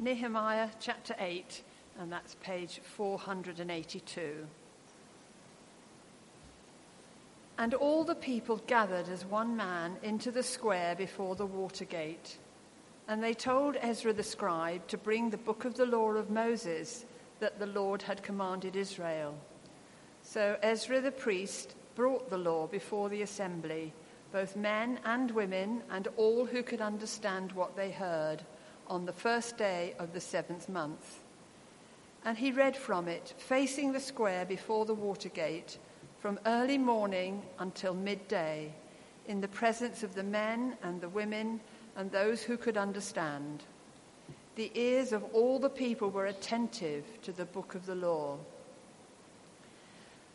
Nehemiah chapter 8, and that's page 482. And all the people gathered as one man into the square before the water gate. And they told Ezra the scribe to bring the book of the law of Moses that the Lord had commanded Israel. So Ezra the priest brought the law before the assembly, both men and women, and all who could understand what they heard, on the first day of the seventh month. And he read from it, facing the square before the water gate from early morning until midday, in the presence of the men and the women and those who could understand. The ears of all the people were attentive to the book of the law.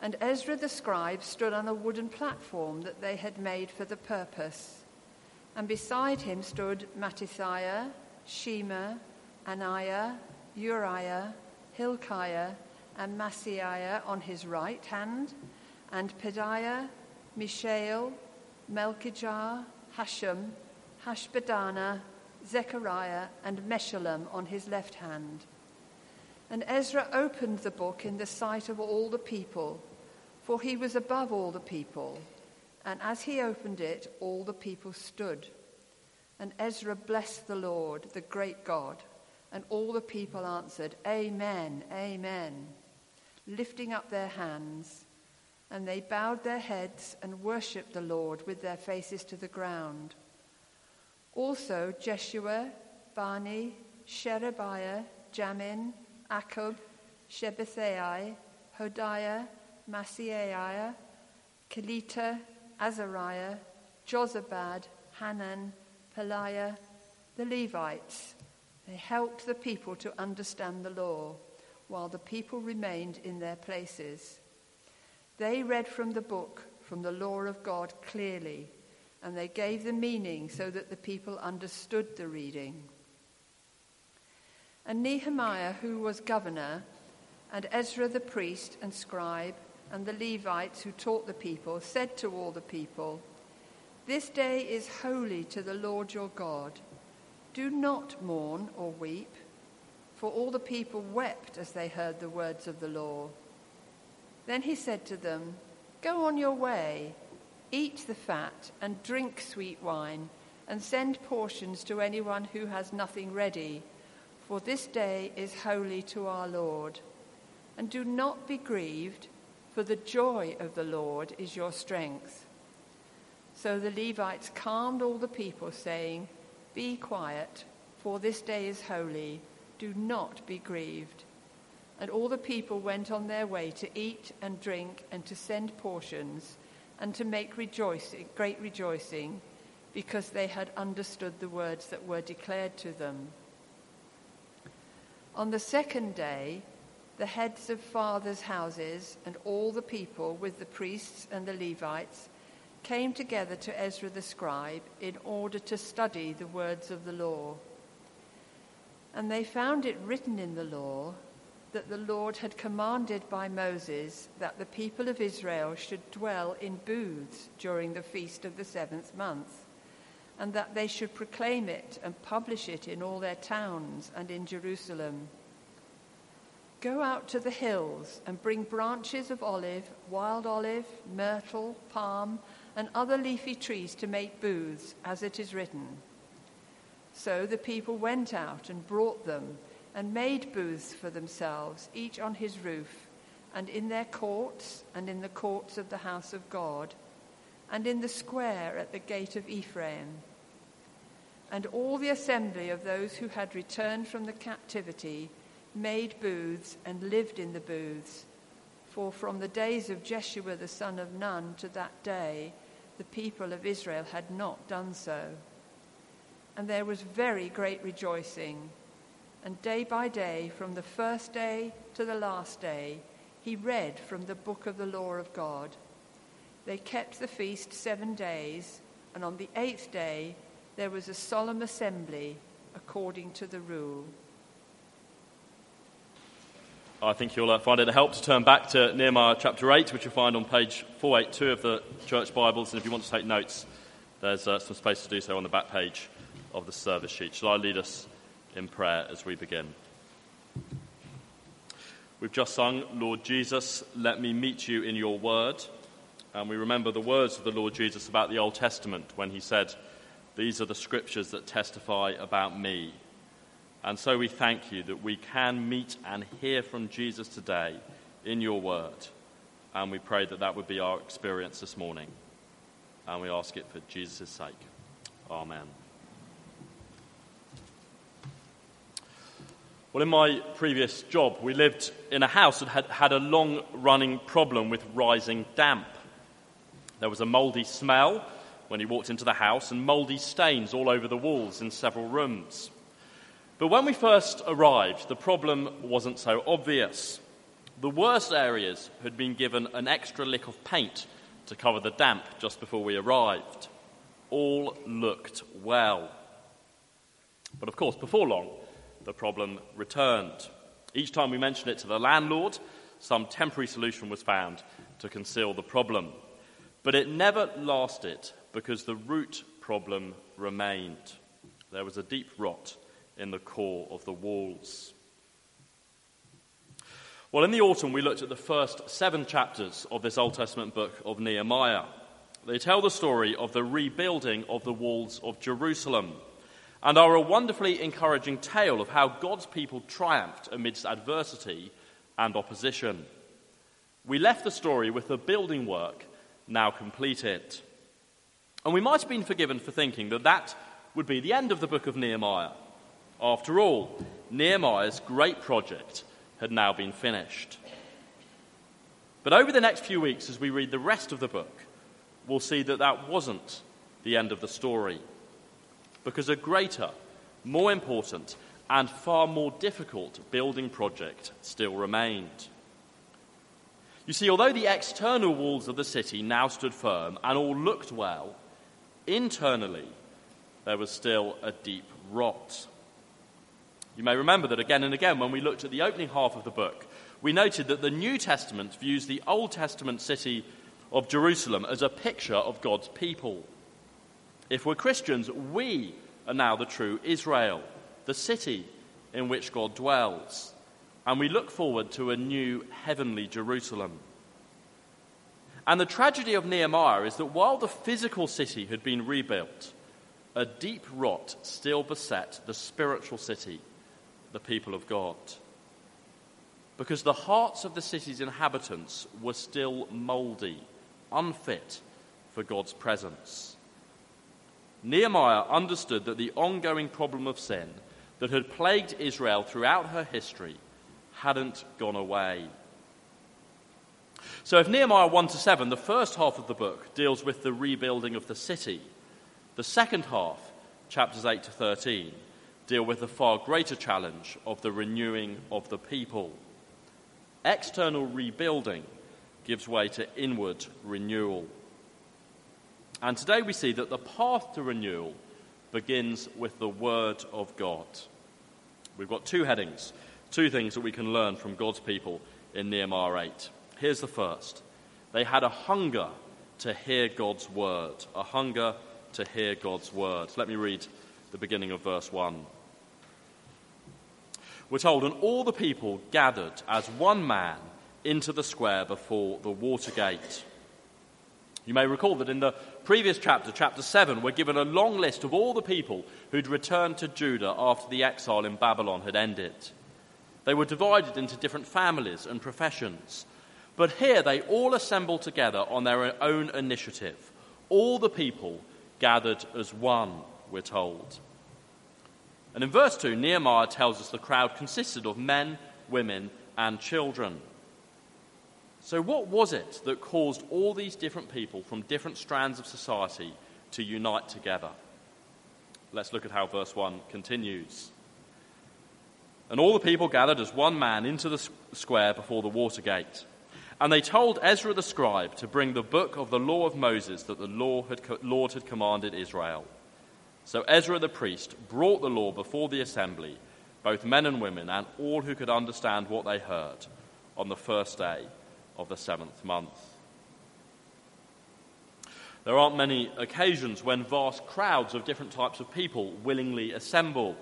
And Ezra the scribe stood on a wooden platform that they had made for the purpose. And beside him stood Mattithiah, Shema, Ananiah, Uriah, Hilkiah, and Maaseiah on his right hand and Pedaiah, Mishael, Malchijah, Hashum, Hashbaddanah, Zechariah, and Meshullam on his left hand. And Ezra opened the book in the sight of all the people, for he was above all the people. And as he opened it, all the people stood. And Ezra blessed the Lord, the great God. And all the people answered, Amen, Amen, lifting up their hands and they bowed their heads and worshipped the Lord with their faces to the ground. Also Jeshua, Bani, Sherebiah, Jamin, Akkub, Shabbethai, Hodiah, Maaseiah, Kelita, Azariah, Jozabad, Hanan, Pelaiah, the Levites. They helped the people to understand the law, while the people remained in their places. They read from the book, from the law of God clearly, and they gave the meaning so that the people understood the reading. And Nehemiah, who was governor, and Ezra the priest and scribe, and the Levites who taught the people, said to all the people, This day is holy to the Lord your God. Do not mourn or weep. For all the people wept as they heard the words of the law. Then he said to them, Go on your way, eat the fat, and drink sweet wine, and send portions to anyone who has nothing ready, for this day is holy to our Lord. And do not be grieved, for the joy of the Lord is your strength. So the Levites calmed all the people, saying, Be quiet, for this day is holy. Do not be grieved. And all the people went on their way to eat and drink and to send portions and to make rejoicing, great rejoicing because they had understood the words that were declared to them. On the second day, the heads of fathers' houses and all the people with the priests and the Levites came together to Ezra the scribe in order to study the words of the law. And they found it written in the law that the Lord had commanded by Moses that the people of Israel should dwell in booths during the feast of the seventh month, and that they should proclaim it and publish it in all their towns and in Jerusalem. Go out to the hills and bring branches of olive, wild olive, myrtle, palm, and other leafy trees to make booths, as it is written. So the people went out and brought them and made booths for themselves, each on his roof, and in their courts, and in the courts of the house of God, and in the square at the gate of Ephraim. And all the assembly of those who had returned from the captivity made booths and lived in the booths. For from the days of Jeshua the son of Nun to that day, the people of Israel had not done so. And there was very great rejoicing and day by day, from the first day to the last day, he read from the book of the law of God. They kept the feast seven days, and on the eighth day there was a solemn assembly according to the rule. I think you'll uh, find it a help to turn back to Nehemiah chapter 8, which you'll find on page 482 of the Church Bibles. And if you want to take notes, there's uh, some space to do so on the back page of the service sheet. Shall I lead us in prayer as we begin. We've just sung, Lord Jesus, let me meet you in your word. And we remember the words of the Lord Jesus about the Old Testament when he said, These are the scriptures that testify about me. And so we thank you that we can meet and hear from Jesus today in your word. And we pray that that would be our experience this morning. And we ask it for Jesus' sake. Amen. Well, in my previous job, we lived in a house that had had a long running problem with rising damp. There was a mouldy smell when you walked into the house and mouldy stains all over the walls in several rooms. But when we first arrived, the problem wasn't so obvious. The worst areas had been given an extra lick of paint to cover the damp just before we arrived. All looked well. But of course, before long, the problem returned. Each time we mentioned it to the landlord, some temporary solution was found to conceal the problem. But it never lasted because the root problem remained. There was a deep rot in the core of the walls. Well, in the autumn, we looked at the first seven chapters of this Old Testament book of Nehemiah. They tell the story of the rebuilding of the walls of Jerusalem and are a wonderfully encouraging tale of how God's people triumphed amidst adversity and opposition. We left the story with the building work now completed. And we might have been forgiven for thinking that that would be the end of the book of Nehemiah. After all, Nehemiah's great project had now been finished. But over the next few weeks, as we read the rest of the book, we'll see that that wasn't the end of the story. Because a greater, more important, and far more difficult building project still remained. You see, although the external walls of the city now stood firm and all looked well, internally there was still a deep rot. You may remember that again and again when we looked at the opening half of the book, we noted that the New Testament views the Old Testament city of Jerusalem as a picture of God's people. If we're Christians, we are now the true Israel, the city in which God dwells. And we look forward to a new heavenly Jerusalem. And the tragedy of Nehemiah is that while the physical city had been rebuilt, a deep rot still beset the spiritual city the people of God. Because the hearts of the city's inhabitants were still mouldy, unfit for God's presence. Nehemiah understood that the ongoing problem of sin that had plagued Israel throughout her history hadn't gone away. So, if Nehemiah 1 to 7, the first half of the book, deals with the rebuilding of the city, the second half, chapters 8 to 13, deal with the far greater challenge of the renewing of the people. External rebuilding gives way to inward renewal. And today we see that the path to renewal begins with the Word of God. We've got two headings, two things that we can learn from God's people in Nehemiah 8. Here's the first they had a hunger to hear God's Word, a hunger to hear God's Word. Let me read the beginning of verse 1. We're told, and all the people gathered as one man into the square before the water gate. You may recall that in the previous chapter, chapter 7, we're given a long list of all the people who'd returned to Judah after the exile in Babylon had ended. They were divided into different families and professions. But here they all assembled together on their own initiative. All the people gathered as one we're told. And in verse 2, Nehemiah tells us the crowd consisted of men, women, and children. So, what was it that caused all these different people from different strands of society to unite together? Let's look at how verse 1 continues. And all the people gathered as one man into the square before the water gate. And they told Ezra the scribe to bring the book of the law of Moses that the Lord had commanded Israel. So Ezra the priest brought the law before the assembly, both men and women, and all who could understand what they heard, on the first day of the seventh month. There aren't many occasions when vast crowds of different types of people willingly assemble.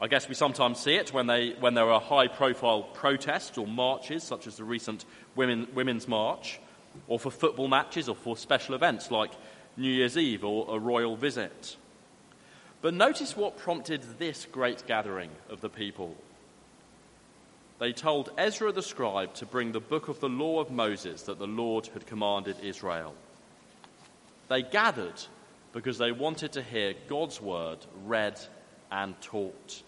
I guess we sometimes see it when, they, when there are high profile protests or marches, such as the recent Women, Women's March, or for football matches or for special events like New Year's Eve or a royal visit. But notice what prompted this great gathering of the people. They told Ezra the scribe to bring the book of the law of Moses that the Lord had commanded Israel. They gathered because they wanted to hear God's word read and taught.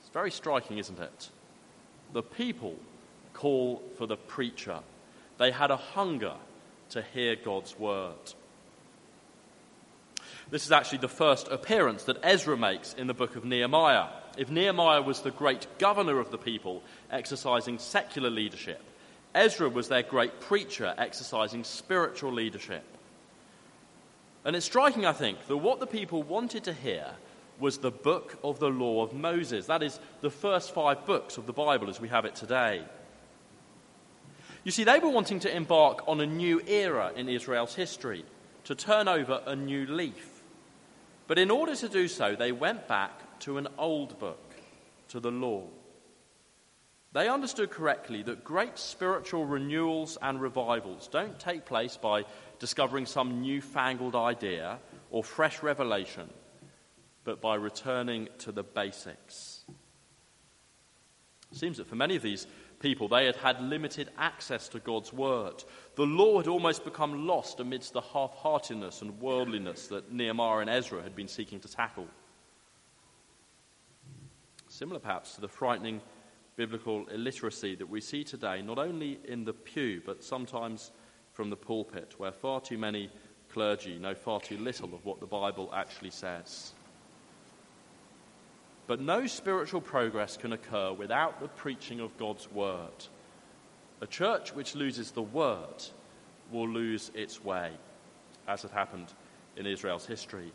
It's very striking, isn't it? The people call for the preacher. They had a hunger to hear God's word. This is actually the first appearance that Ezra makes in the book of Nehemiah. If Nehemiah was the great governor of the people, exercising secular leadership, Ezra was their great preacher, exercising spiritual leadership. And it's striking, I think, that what the people wanted to hear was the book of the law of Moses. That is, the first five books of the Bible as we have it today. You see, they were wanting to embark on a new era in Israel's history, to turn over a new leaf. But in order to do so, they went back to an old book, to the law. They understood correctly that great spiritual renewals and revivals don't take place by discovering some newfangled idea or fresh revelation but by returning to the basics. It seems that for many of these people, they had had limited access to God's word. The law had almost become lost amidst the half heartedness and worldliness that Nehemiah and Ezra had been seeking to tackle. Similar, perhaps, to the frightening biblical illiteracy that we see today, not only in the pew, but sometimes from the pulpit, where far too many clergy know far too little of what the Bible actually says. But no spiritual progress can occur without the preaching of God's word. A church which loses the word will lose its way, as had happened in Israel's history.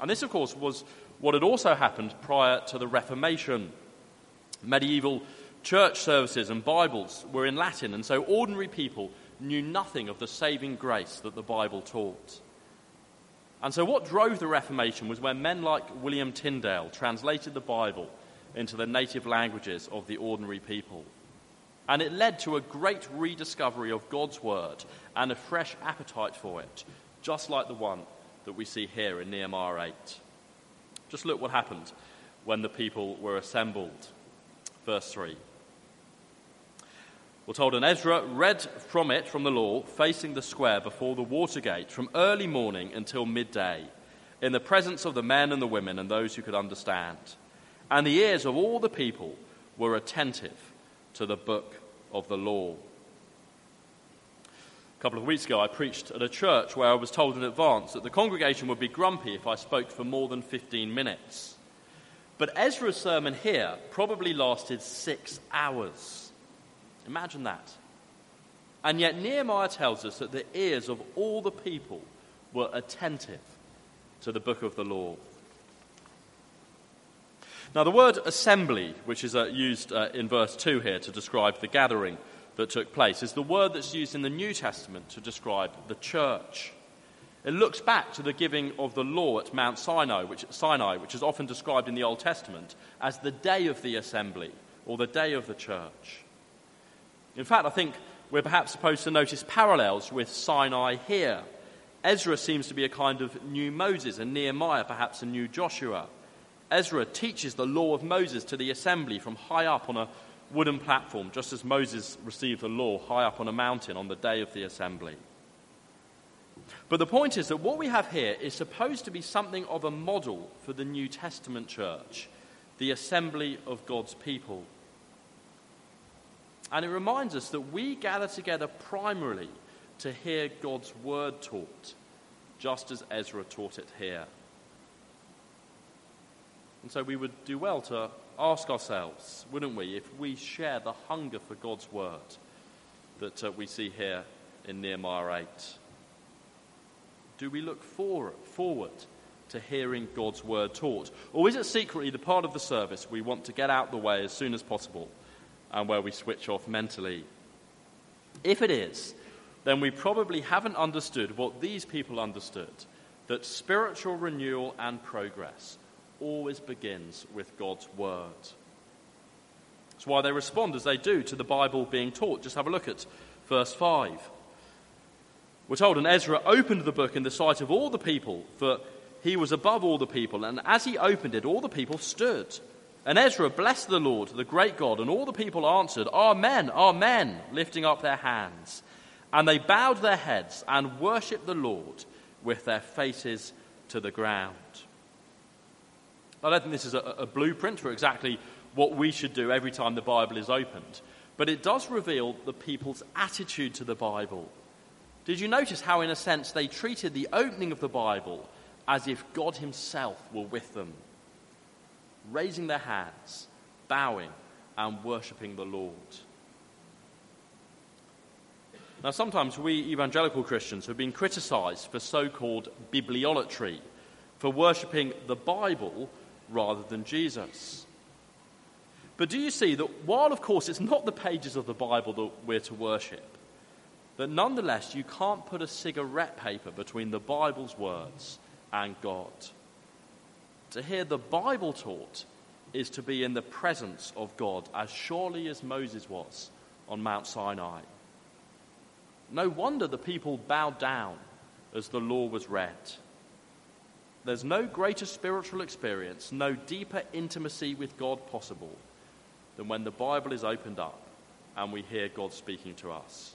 And this, of course, was what had also happened prior to the Reformation. Medieval church services and Bibles were in Latin, and so ordinary people knew nothing of the saving grace that the Bible taught. And so, what drove the Reformation was when men like William Tyndale translated the Bible into the native languages of the ordinary people. And it led to a great rediscovery of God's Word and a fresh appetite for it, just like the one that we see here in Nehemiah 8. Just look what happened when the people were assembled. Verse 3. We're told, and Ezra read from it, from the law, facing the square before the water gate from early morning until midday, in the presence of the men and the women and those who could understand. And the ears of all the people were attentive to the book of the law. A couple of weeks ago, I preached at a church where I was told in advance that the congregation would be grumpy if I spoke for more than 15 minutes. But Ezra's sermon here probably lasted six hours. Imagine that. And yet, Nehemiah tells us that the ears of all the people were attentive to the book of the law. Now, the word assembly, which is uh, used uh, in verse 2 here to describe the gathering that took place, is the word that's used in the New Testament to describe the church. It looks back to the giving of the law at Mount Sinai which, Sinai, which is often described in the Old Testament as the day of the assembly or the day of the church. In fact, I think we're perhaps supposed to notice parallels with Sinai here. Ezra seems to be a kind of new Moses, and Nehemiah perhaps a new Joshua. Ezra teaches the law of Moses to the assembly from high up on a wooden platform, just as Moses received the law high up on a mountain on the day of the assembly. But the point is that what we have here is supposed to be something of a model for the New Testament church, the assembly of God's people. And it reminds us that we gather together primarily to hear God's word taught, just as Ezra taught it here. And so we would do well to ask ourselves, wouldn't we, if we share the hunger for God's word that uh, we see here in Nehemiah 8? Do we look for, forward to hearing God's word taught? Or is it secretly the part of the service we want to get out the way as soon as possible and where we switch off mentally. If it is, then we probably haven't understood what these people understood that spiritual renewal and progress always begins with God's word. That's why they respond as they do to the Bible being taught. Just have a look at verse 5. We're told, and Ezra opened the book in the sight of all the people, for he was above all the people. And as he opened it, all the people stood. And Ezra blessed the Lord, the great God, and all the people answered, Amen, Amen, lifting up their hands. And they bowed their heads and worshipped the Lord with their faces to the ground. I don't think this is a, a blueprint for exactly what we should do every time the Bible is opened, but it does reveal the people's attitude to the Bible. Did you notice how, in a sense, they treated the opening of the Bible as if God Himself were with them, raising their hands, bowing, and worshipping the Lord? Now, sometimes we evangelical Christians have been criticized for so called bibliolatry, for worshipping the Bible rather than Jesus. But do you see that while, of course, it's not the pages of the Bible that we're to worship, that nonetheless you can't put a cigarette paper between the Bible's words and God? To hear the Bible taught is to be in the presence of God as surely as Moses was on Mount Sinai. No wonder the people bowed down as the law was read. There's no greater spiritual experience, no deeper intimacy with God possible than when the Bible is opened up and we hear God speaking to us.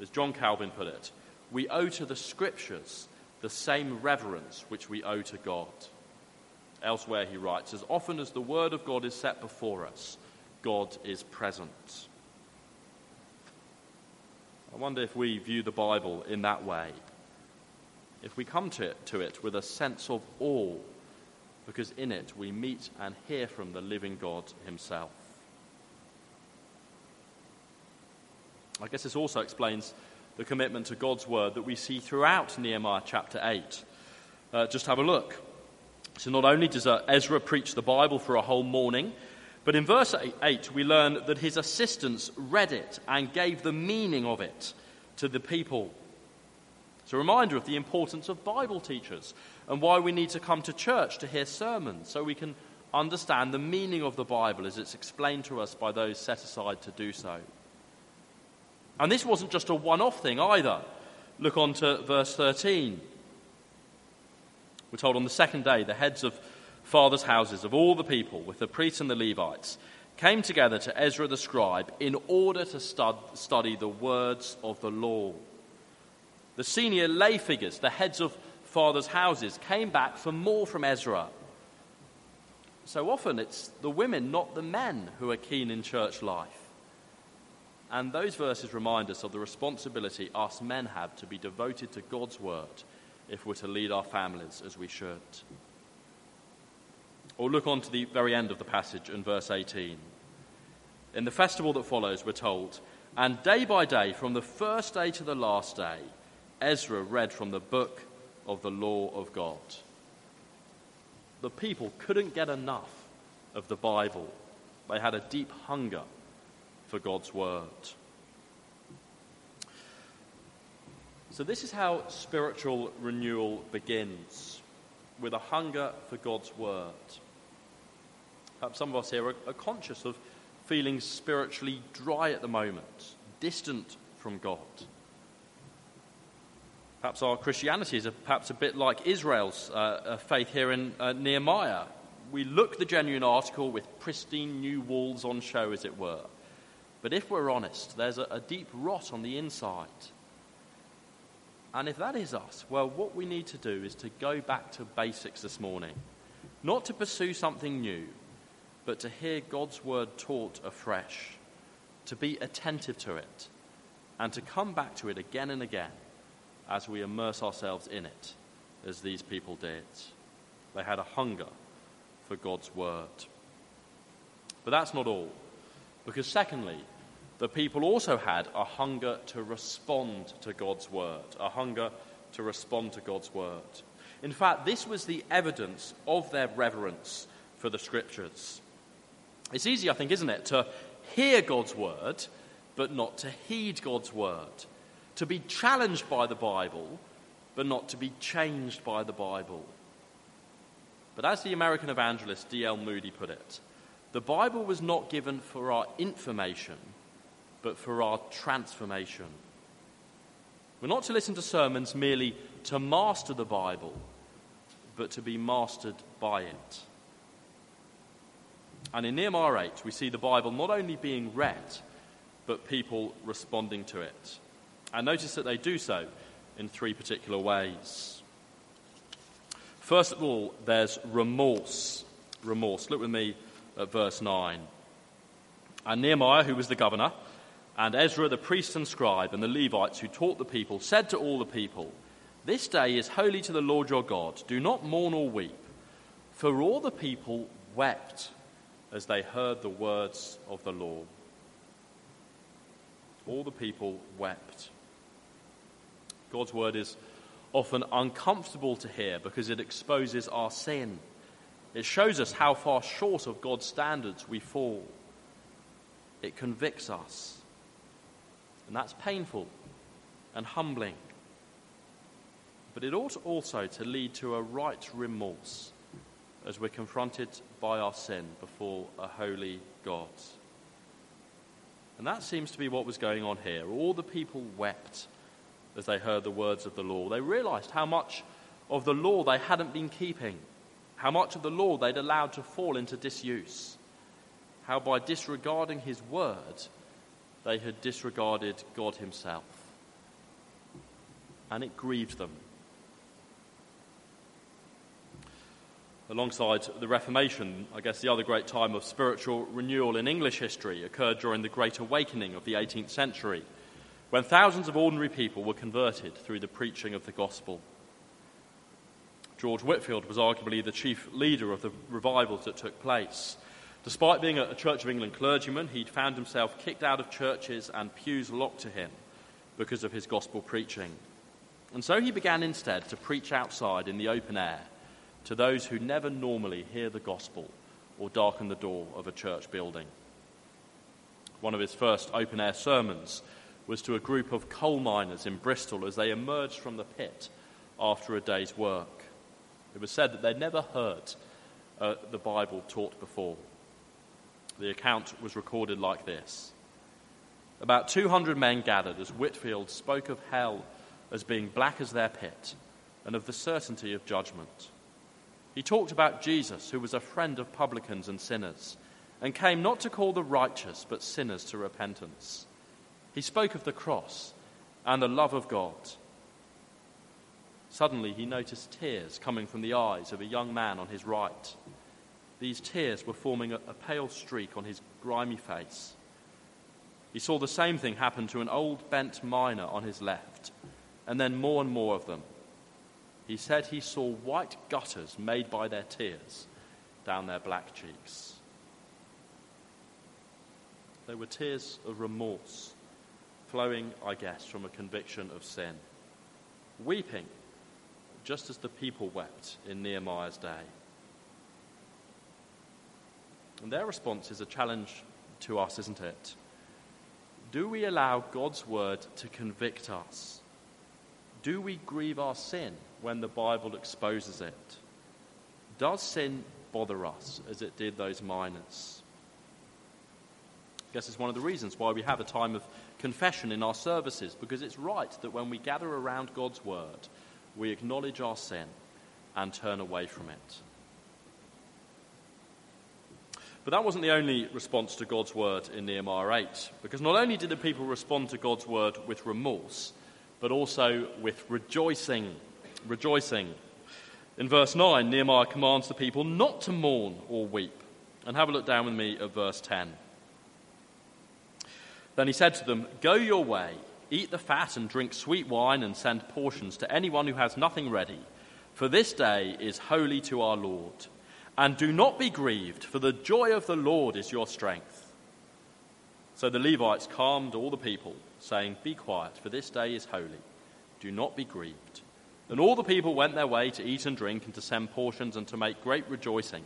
As John Calvin put it, we owe to the Scriptures the same reverence which we owe to God. Elsewhere, he writes, as often as the Word of God is set before us, God is present. I wonder if we view the Bible in that way. If we come to it, to it with a sense of awe, because in it we meet and hear from the living God Himself. I guess this also explains the commitment to God's word that we see throughout Nehemiah chapter 8. Uh, just have a look. So, not only does uh, Ezra preach the Bible for a whole morning, but in verse 8, we learn that his assistants read it and gave the meaning of it to the people. It's a reminder of the importance of Bible teachers and why we need to come to church to hear sermons so we can understand the meaning of the Bible as it's explained to us by those set aside to do so. And this wasn't just a one off thing either. Look on to verse 13. We're told on the second day, the heads of fathers' houses of all the people, with the priests and the Levites, came together to Ezra the scribe in order to stud, study the words of the law. The senior lay figures, the heads of fathers' houses, came back for more from Ezra. So often it's the women, not the men, who are keen in church life. And those verses remind us of the responsibility us men have to be devoted to God's word if we're to lead our families as we should. Or look on to the very end of the passage in verse 18. In the festival that follows, we're told, and day by day, from the first day to the last day, Ezra read from the book of the law of God. The people couldn't get enough of the Bible, they had a deep hunger for God's word. So, this is how spiritual renewal begins with a hunger for God's word. Perhaps some of us here are, are conscious of feeling spiritually dry at the moment, distant from God. Perhaps our Christianity is a, perhaps a bit like Israel's uh, uh, faith here in uh, Nehemiah. We look the genuine article with pristine new walls on show, as it were. But if we're honest, there's a, a deep rot on the inside. And if that is us, well, what we need to do is to go back to basics this morning. Not to pursue something new, but to hear God's word taught afresh, to be attentive to it, and to come back to it again and again as we immerse ourselves in it, as these people did. They had a hunger for God's word. But that's not all, because secondly, the people also had a hunger to respond to God's word, a hunger to respond to God's word. In fact, this was the evidence of their reverence for the scriptures. It's easy, I think, isn't it, to hear God's word, but not to heed God's word. To be challenged by the Bible, but not to be changed by the Bible. But as the American evangelist D.L. Moody put it, the Bible was not given for our information, but for our transformation. We're not to listen to sermons merely to master the Bible, but to be mastered by it. And in Nehemiah 8, we see the Bible not only being read, but people responding to it. And notice that they do so in three particular ways. First of all, there's remorse. Remorse. Look with me at verse 9. And Nehemiah, who was the governor, and Ezra, the priest and scribe, and the Levites who taught the people, said to all the people, This day is holy to the Lord your God. Do not mourn or weep. For all the people wept as they heard the words of the law. All the people wept. God's word is often uncomfortable to hear because it exposes our sin. It shows us how far short of God's standards we fall. It convicts us. And that's painful and humbling. But it ought also to lead to a right remorse as we're confronted by our sin before a holy God. And that seems to be what was going on here. All the people wept as they heard the words of the law. They realized how much of the law they hadn't been keeping, how much of the law they'd allowed to fall into disuse, how by disregarding his word, they had disregarded God himself. And it grieved them. Alongside the Reformation, I guess the other great time of spiritual renewal in English history occurred during the Great Awakening of the 18th century, when thousands of ordinary people were converted through the preaching of the gospel. George Whitefield was arguably the chief leader of the revivals that took place. Despite being a Church of England clergyman, he'd found himself kicked out of churches and pews locked to him because of his gospel preaching. And so he began instead to preach outside in the open air to those who never normally hear the gospel or darken the door of a church building. One of his first open air sermons was to a group of coal miners in Bristol as they emerged from the pit after a day's work. It was said that they'd never heard uh, the Bible taught before. The account was recorded like this About 200 men gathered as Whitefield spoke of hell as being black as their pit and of the certainty of judgment. He talked about Jesus, who was a friend of publicans and sinners, and came not to call the righteous, but sinners to repentance. He spoke of the cross and the love of God. Suddenly, he noticed tears coming from the eyes of a young man on his right. These tears were forming a, a pale streak on his grimy face. He saw the same thing happen to an old bent miner on his left, and then more and more of them he said he saw white gutters made by their tears down their black cheeks. They were tears of remorse, flowing, I guess, from a conviction of sin. Weeping, just as the people wept in Nehemiah's day. And their response is a challenge to us, isn't it? Do we allow God's word to convict us? Do we grieve our sin when the Bible exposes it? Does sin bother us as it did those miners? I guess it's one of the reasons why we have a time of confession in our services, because it's right that when we gather around God's word, we acknowledge our sin and turn away from it. But that wasn't the only response to God's word in Nehemiah 8, because not only did the people respond to God's word with remorse, but also with rejoicing. Rejoicing. In verse 9, Nehemiah commands the people not to mourn or weep. And have a look down with me at verse 10. Then he said to them, Go your way, eat the fat and drink sweet wine, and send portions to anyone who has nothing ready, for this day is holy to our Lord. And do not be grieved, for the joy of the Lord is your strength. So the Levites calmed all the people saying, Be quiet, for this day is holy. Do not be grieved. And all the people went their way to eat and drink and to send portions and to make great rejoicing,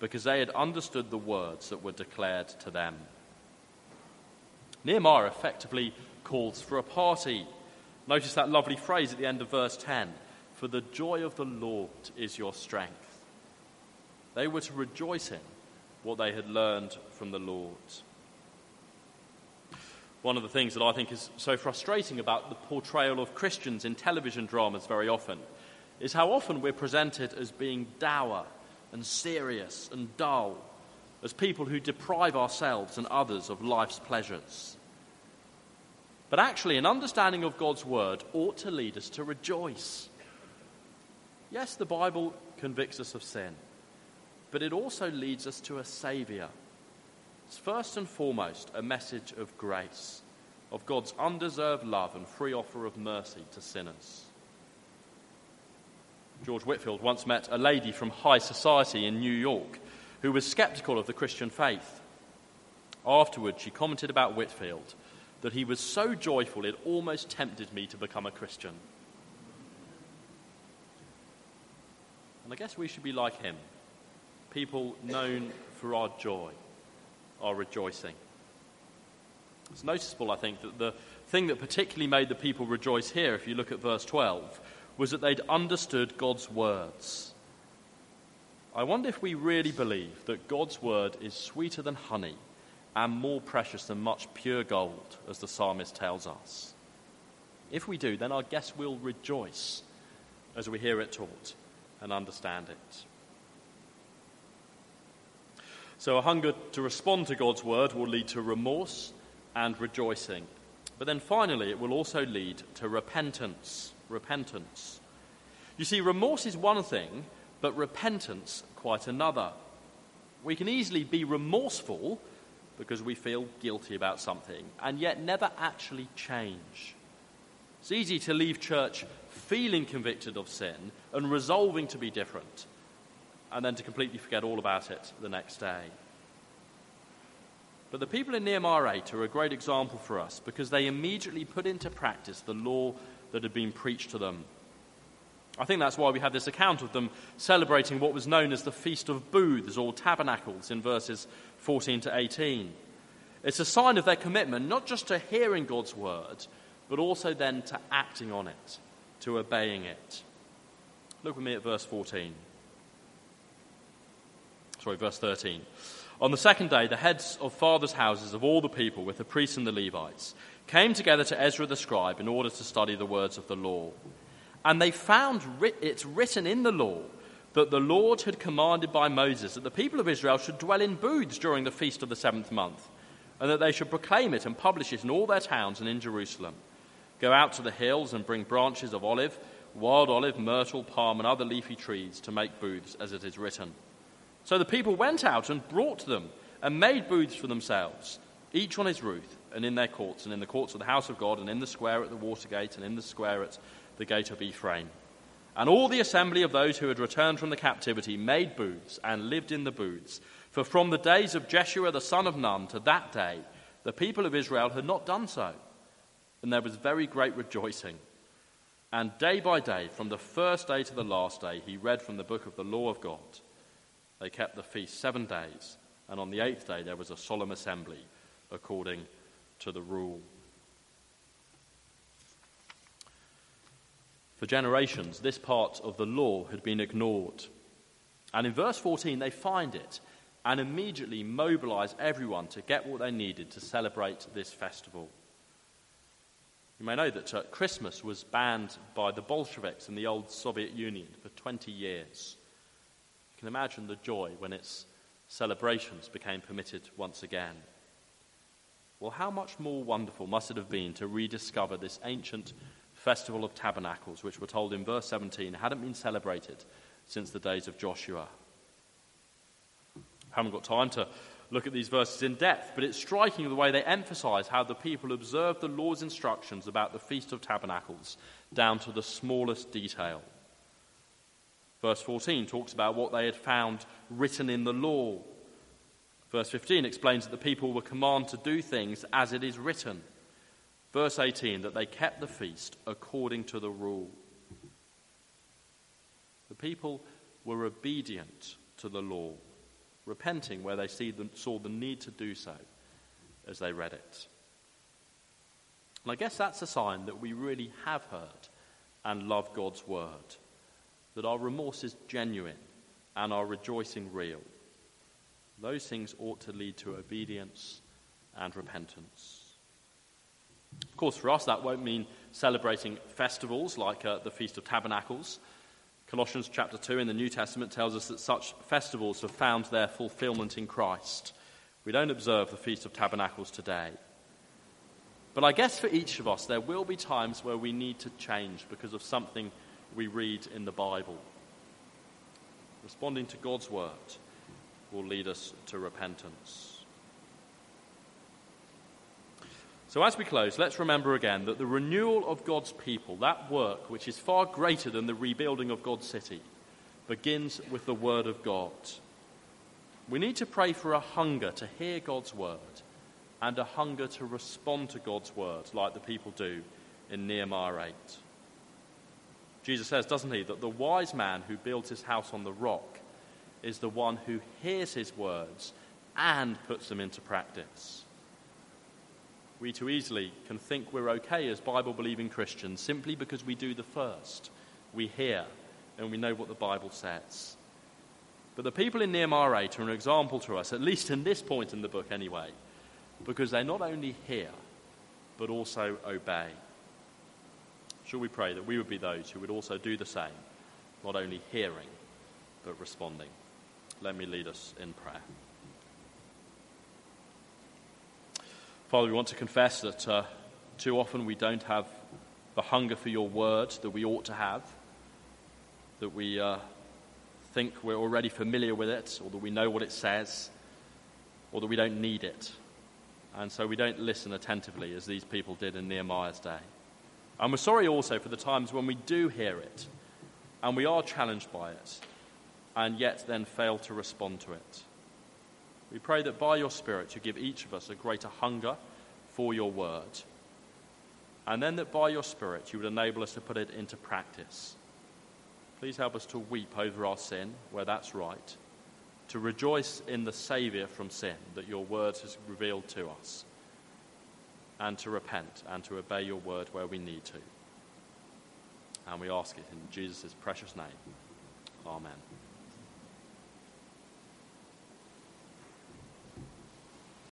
because they had understood the words that were declared to them. Nehemiah effectively calls for a party. Notice that lovely phrase at the end of verse 10 For the joy of the Lord is your strength. They were to rejoice in what they had learned from the Lord. One of the things that I think is so frustrating about the portrayal of Christians in television dramas very often is how often we're presented as being dour and serious and dull, as people who deprive ourselves and others of life's pleasures. But actually, an understanding of God's word ought to lead us to rejoice. Yes, the Bible convicts us of sin, but it also leads us to a Saviour. It's first and foremost a message of grace, of God's undeserved love and free offer of mercy to sinners. George Whitefield once met a lady from high society in New York who was skeptical of the Christian faith. Afterwards, she commented about Whitefield that he was so joyful it almost tempted me to become a Christian. And I guess we should be like him people known for our joy, our rejoicing. It's noticeable, I think, that the thing that particularly made the people rejoice here, if you look at verse 12, was that they'd understood God's words. I wonder if we really believe that God's word is sweeter than honey and more precious than much pure gold, as the psalmist tells us. If we do, then I guess we'll rejoice as we hear it taught and understand it. So, a hunger to respond to God's word will lead to remorse and rejoicing. But then finally, it will also lead to repentance. Repentance. You see, remorse is one thing, but repentance quite another. We can easily be remorseful because we feel guilty about something and yet never actually change. It's easy to leave church feeling convicted of sin and resolving to be different, and then to completely forget all about it the next day. But the people in Nehemiah 8 are a great example for us because they immediately put into practice the law that had been preached to them. I think that's why we have this account of them celebrating what was known as the Feast of Booths or Tabernacles in verses 14 to 18. It's a sign of their commitment not just to hearing God's word, but also then to acting on it, to obeying it. Look with me at verse 14. Sorry, verse 13. On the second day, the heads of fathers' houses of all the people, with the priests and the Levites, came together to Ezra the scribe in order to study the words of the law. And they found writ- it written in the law that the Lord had commanded by Moses that the people of Israel should dwell in booths during the feast of the seventh month, and that they should proclaim it and publish it in all their towns and in Jerusalem. Go out to the hills and bring branches of olive, wild olive, myrtle, palm, and other leafy trees to make booths, as it is written. So the people went out and brought them and made booths for themselves, each on his roof, and in their courts, and in the courts of the house of God, and in the square at the water gate, and in the square at the gate of Ephraim. And all the assembly of those who had returned from the captivity made booths and lived in the booths. For from the days of Jeshua the son of Nun to that day, the people of Israel had not done so. And there was very great rejoicing. And day by day, from the first day to the last day, he read from the book of the law of God. They kept the feast seven days, and on the eighth day there was a solemn assembly according to the rule. For generations, this part of the law had been ignored. And in verse 14, they find it and immediately mobilize everyone to get what they needed to celebrate this festival. You may know that uh, Christmas was banned by the Bolsheviks in the old Soviet Union for 20 years. Can imagine the joy when its celebrations became permitted once again. Well, how much more wonderful must it have been to rediscover this ancient Festival of Tabernacles, which we're told in verse 17 hadn't been celebrated since the days of Joshua. I haven't got time to look at these verses in depth, but it's striking the way they emphasize how the people observed the Lord's instructions about the Feast of Tabernacles down to the smallest detail. Verse 14 talks about what they had found written in the law. Verse 15 explains that the people were commanded to do things as it is written. Verse 18 that they kept the feast according to the rule. The people were obedient to the law, repenting where they saw the need to do so as they read it. And I guess that's a sign that we really have heard and love God's word, that our remorse is genuine and our rejoicing real, those things ought to lead to obedience and repentance. Of course, for us, that won't mean celebrating festivals like uh, the Feast of Tabernacles. Colossians chapter 2 in the New Testament tells us that such festivals have found their fulfillment in Christ. We don't observe the Feast of Tabernacles today. But I guess for each of us, there will be times where we need to change because of something we read in the Bible. Responding to God's word will lead us to repentance. So, as we close, let's remember again that the renewal of God's people, that work which is far greater than the rebuilding of God's city, begins with the Word of God. We need to pray for a hunger to hear God's Word and a hunger to respond to God's Word, like the people do in Nehemiah 8. Jesus says, doesn't he, that the wise man who builds his house on the rock is the one who hears his words and puts them into practice we too easily can think we're okay as Bible believing Christians simply because we do the first. We hear and we know what the Bible says. But the people in Nehemiah 8 are an example to us, at least in this point in the book anyway, because they not only hear, but also obey. Shall we pray that we would be those who would also do the same, not only hearing, but responding? Let me lead us in prayer. Father, we want to confess that uh, too often we don't have the hunger for your word that we ought to have, that we uh, think we're already familiar with it, or that we know what it says, or that we don't need it. And so we don't listen attentively as these people did in Nehemiah's day. And we're sorry also for the times when we do hear it and we are challenged by it and yet then fail to respond to it. We pray that by your Spirit you give each of us a greater hunger for your word. And then that by your Spirit you would enable us to put it into practice. Please help us to weep over our sin where that's right, to rejoice in the Saviour from sin that your word has revealed to us, and to repent and to obey your word where we need to. And we ask it in Jesus' precious name. Amen.